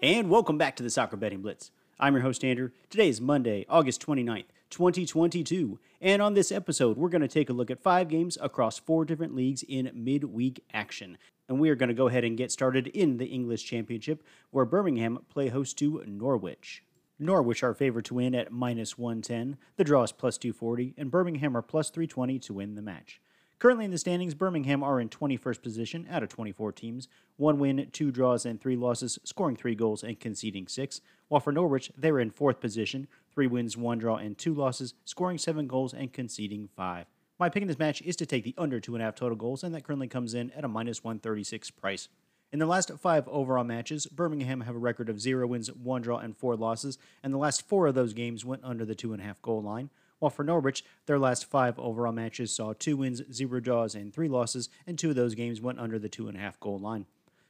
And welcome back to the Soccer Betting Blitz. I'm your host, Andrew. Today is Monday, August 29th, 2022. And on this episode, we're going to take a look at five games across four different leagues in midweek action. And we are going to go ahead and get started in the English Championship, where Birmingham play host to Norwich. Norwich are favored to win at minus 110, the draw is plus 240, and Birmingham are plus 320 to win the match. Currently in the standings, Birmingham are in 21st position out of 24 teams, one win, two draws, and three losses, scoring three goals and conceding six. While for Norwich, they're in fourth position, three wins, one draw, and two losses, scoring seven goals and conceding five. My pick in this match is to take the under two and a half total goals, and that currently comes in at a minus 136 price. In the last five overall matches, Birmingham have a record of zero wins, one draw, and four losses, and the last four of those games went under the two and a half goal line. While for Norwich, their last five overall matches saw two wins, zero draws, and three losses, and two of those games went under the two and a half goal line.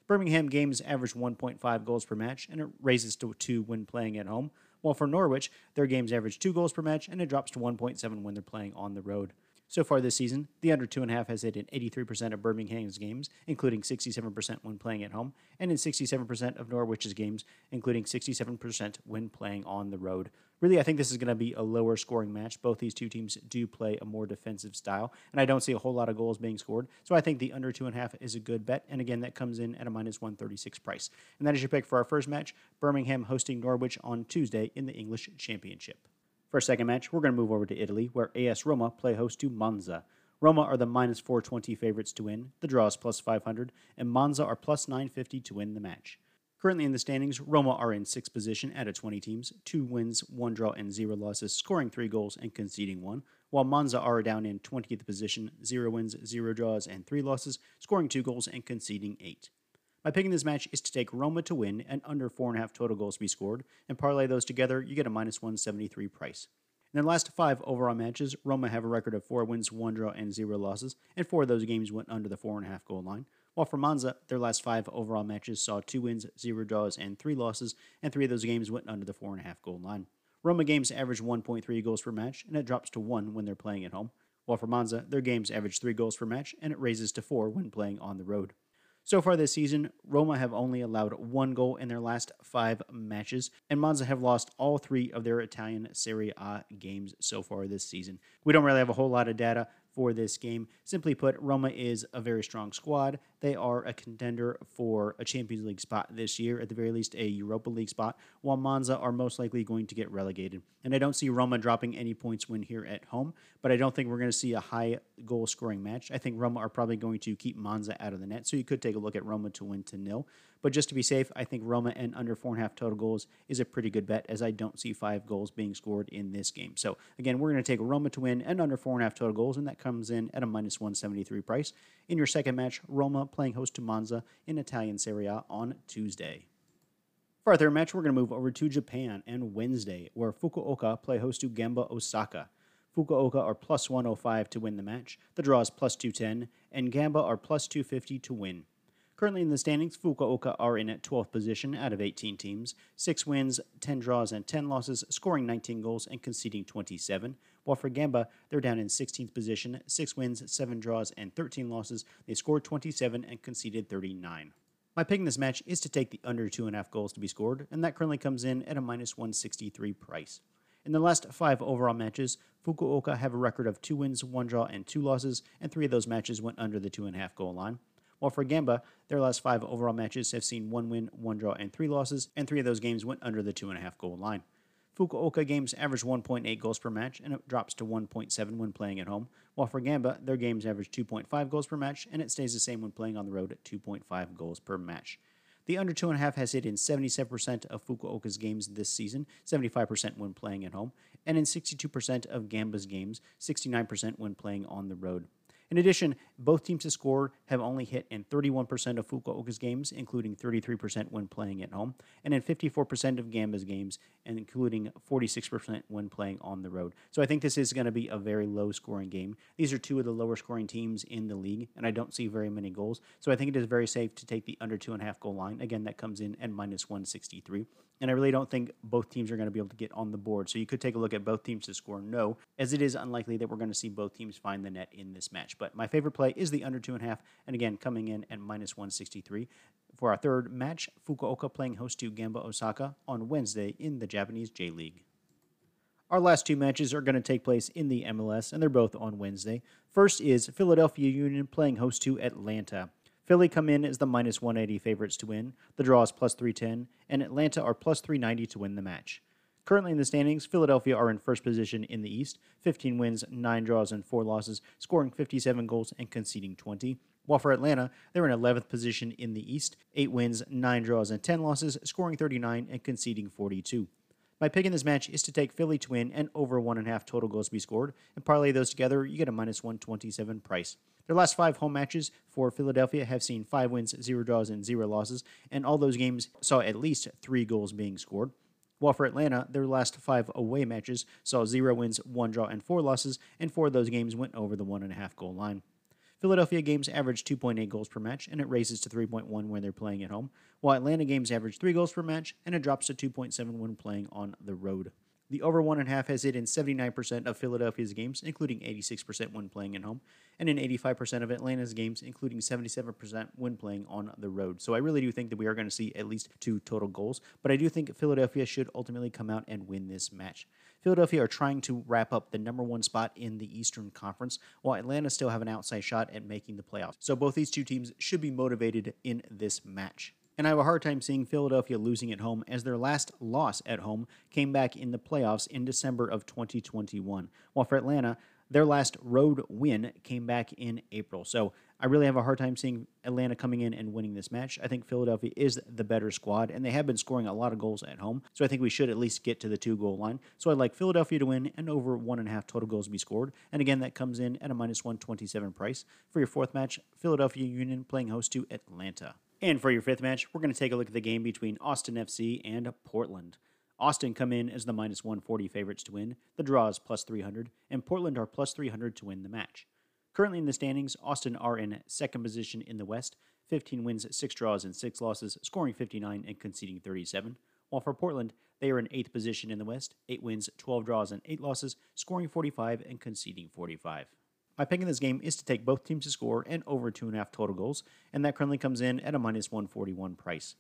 Birmingham games average 1.5 goals per match, and it raises to two when playing at home. While for Norwich, their games average two goals per match, and it drops to 1.7 when they're playing on the road. So far this season, the under 2.5 has hit in 83% of Birmingham's games, including 67% when playing at home, and in 67% of Norwich's games, including 67% when playing on the road. Really, I think this is going to be a lower scoring match. Both these two teams do play a more defensive style, and I don't see a whole lot of goals being scored. So I think the under 2.5 is a good bet, and again, that comes in at a minus 136 price. And that is your pick for our first match Birmingham hosting Norwich on Tuesday in the English Championship. For our second match, we're going to move over to Italy, where AS Roma play host to Monza. Roma are the minus 420 favorites to win, the draw is plus 500, and Monza are plus 950 to win the match. Currently in the standings, Roma are in sixth position out of 20 teams, two wins, one draw, and zero losses, scoring three goals and conceding one, while Monza are down in 20th position, zero wins, zero draws, and three losses, scoring two goals and conceding eight. My pick in this match is to take Roma to win and under 4.5 total goals to be scored, and parlay those together, you get a minus 173 price. In their last five overall matches, Roma have a record of four wins, one draw, and zero losses, and four of those games went under the 4.5 goal line. While for Monza, their last five overall matches saw two wins, zero draws, and three losses, and three of those games went under the 4.5 goal line. Roma games average 1.3 goals per match, and it drops to one when they're playing at home. While for Monza, their games average three goals per match, and it raises to four when playing on the road. So far this season, Roma have only allowed one goal in their last five matches, and Monza have lost all three of their Italian Serie A games so far this season. We don't really have a whole lot of data for this game. Simply put, Roma is a very strong squad. They are a contender for a Champions League spot this year, at the very least, a Europa League spot, while Monza are most likely going to get relegated. And I don't see Roma dropping any points when here at home, but I don't think we're going to see a high goal scoring match. I think Roma are probably going to keep Monza out of the net, so you could take a look at Roma to win to nil. But just to be safe, I think Roma and under four and a half total goals is a pretty good bet, as I don't see five goals being scored in this game. So again, we're going to take Roma to win and under four and a half total goals, and that comes in at a minus 173 price. In your second match, Roma playing host to Monza in Italian Serie A on Tuesday. For our third match, we're going to move over to Japan and Wednesday, where Fukuoka play host to Gamba Osaka. Fukuoka are plus 105 to win the match, the draw is plus 210, and Gamba are plus 250 to win. Currently in the standings, Fukuoka are in at 12th position out of 18 teams, 6 wins, 10 draws, and 10 losses, scoring 19 goals and conceding 27. While for Gamba, they're down in 16th position, 6 wins, 7 draws, and 13 losses. They scored 27 and conceded 39. My pick in this match is to take the under 2.5 goals to be scored, and that currently comes in at a minus 163 price. In the last five overall matches, Fukuoka have a record of two wins, one draw, and two losses, and three of those matches went under the two and a half goal line. While for Gamba, their last five overall matches have seen one win, one draw, and three losses, and three of those games went under the two and a half goal line. Fukuoka games average 1.8 goals per match, and it drops to 1.7 when playing at home, while for Gamba, their games average 2.5 goals per match, and it stays the same when playing on the road at 2.5 goals per match. The under 2.5 has hit in 77% of Fukuoka's games this season, 75% when playing at home, and in 62% of Gamba's games, 69% when playing on the road. In addition, both teams to score have only hit in 31% of Fukuoka's games, including 33% when playing at home, and in 54% of Gamba's games, including 46% when playing on the road. So I think this is going to be a very low scoring game. These are two of the lower scoring teams in the league, and I don't see very many goals. So I think it is very safe to take the under two and a half goal line. Again, that comes in at minus 163. And I really don't think both teams are going to be able to get on the board. So you could take a look at both teams to score no, as it is unlikely that we're going to see both teams find the net in this match. But my favorite play is the under two and a half, and again, coming in at minus 163. For our third match, Fukuoka playing host to Gamba Osaka on Wednesday in the Japanese J League. Our last two matches are going to take place in the MLS, and they're both on Wednesday. First is Philadelphia Union playing host to Atlanta. Philly come in as the minus 180 favorites to win. The draw is plus 310, and Atlanta are plus 390 to win the match. Currently in the standings, Philadelphia are in first position in the East, 15 wins, 9 draws, and 4 losses, scoring 57 goals and conceding 20. While for Atlanta, they're in 11th position in the East, 8 wins, 9 draws, and 10 losses, scoring 39 and conceding 42. My pick in this match is to take Philly to win and over 1.5 total goals to be scored, and parlay those together, you get a minus 127 price. Their last five home matches for Philadelphia have seen five wins, zero draws, and zero losses, and all those games saw at least three goals being scored. While for Atlanta, their last five away matches saw zero wins, one draw, and four losses, and four of those games went over the one and a half goal line. Philadelphia games average 2.8 goals per match, and it raises to 3.1 when they're playing at home, while Atlanta games average 3 goals per match, and it drops to 2.7 when playing on the road. The over one and a half has hit in 79% of Philadelphia's games, including 86% when playing at home, and in 85% of Atlanta's games, including 77% when playing on the road. So I really do think that we are going to see at least two total goals, but I do think Philadelphia should ultimately come out and win this match. Philadelphia are trying to wrap up the number one spot in the Eastern Conference, while Atlanta still have an outside shot at making the playoffs. So both these two teams should be motivated in this match and I have a hard time seeing Philadelphia losing at home as their last loss at home came back in the playoffs in December of 2021. While for Atlanta, their last road win came back in April. So I really have a hard time seeing Atlanta coming in and winning this match. I think Philadelphia is the better squad, and they have been scoring a lot of goals at home. So I think we should at least get to the two goal line. So I'd like Philadelphia to win and over one and a half total goals to be scored. And again, that comes in at a minus 127 price. For your fourth match, Philadelphia Union playing host to Atlanta. And for your fifth match, we're going to take a look at the game between Austin FC and Portland. Austin come in as the minus 140 favorites to win. The draw is plus 300, and Portland are plus 300 to win the match. Currently in the standings, Austin are in second position in the West, 15 wins, 6 draws, and 6 losses, scoring 59 and conceding 37. While for Portland, they are in eighth position in the West, 8 wins, 12 draws, and 8 losses, scoring 45 and conceding 45. My pick in this game is to take both teams to score and over 2.5 total goals, and that currently comes in at a minus 141 price.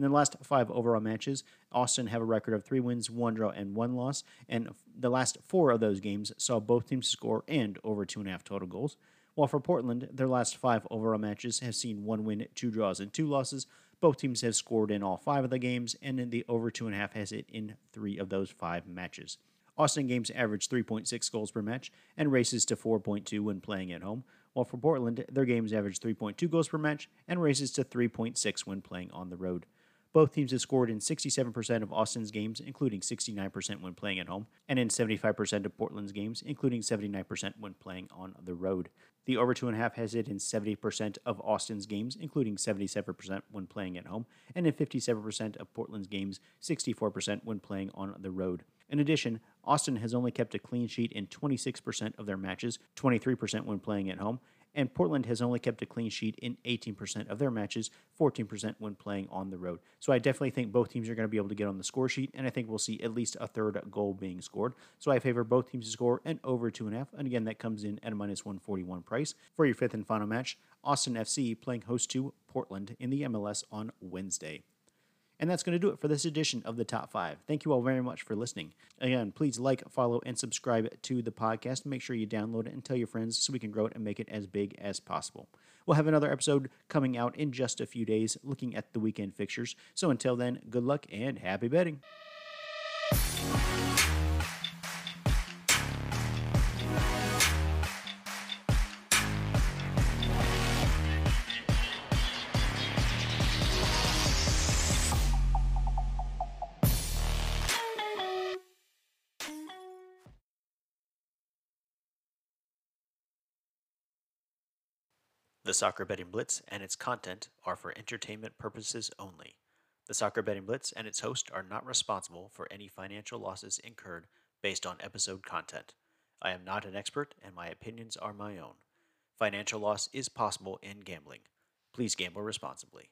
In the last five overall matches, Austin have a record of three wins, one draw, and one loss. And the last four of those games saw both teams score and over two and a half total goals. While for Portland, their last five overall matches have seen one win, two draws, and two losses. Both teams have scored in all five of the games, and the over two and a half has hit in three of those five matches. Austin games average 3.6 goals per match and races to 4.2 when playing at home, while for Portland, their games average 3.2 goals per match and races to 3.6 when playing on the road. Both teams have scored in 67% of Austin's games, including 69% when playing at home, and in 75% of Portland's games, including 79% when playing on the road. The over 2.5 has hit in 70% of Austin's games, including 77% when playing at home, and in 57% of Portland's games, 64% when playing on the road. In addition, Austin has only kept a clean sheet in 26% of their matches, 23% when playing at home, and Portland has only kept a clean sheet in 18% of their matches, 14% when playing on the road. So I definitely think both teams are going to be able to get on the score sheet, and I think we'll see at least a third goal being scored. So I favor both teams to score and over two and a half. And again, that comes in at a minus 141 price. For your fifth and final match, Austin FC playing host to Portland in the MLS on Wednesday. And that's going to do it for this edition of the Top 5. Thank you all very much for listening. Again, please like, follow, and subscribe to the podcast. Make sure you download it and tell your friends so we can grow it and make it as big as possible. We'll have another episode coming out in just a few days looking at the weekend fixtures. So until then, good luck and happy betting. The Soccer Betting Blitz and its content are for entertainment purposes only. The Soccer Betting Blitz and its host are not responsible for any financial losses incurred based on episode content. I am not an expert and my opinions are my own. Financial loss is possible in gambling. Please gamble responsibly.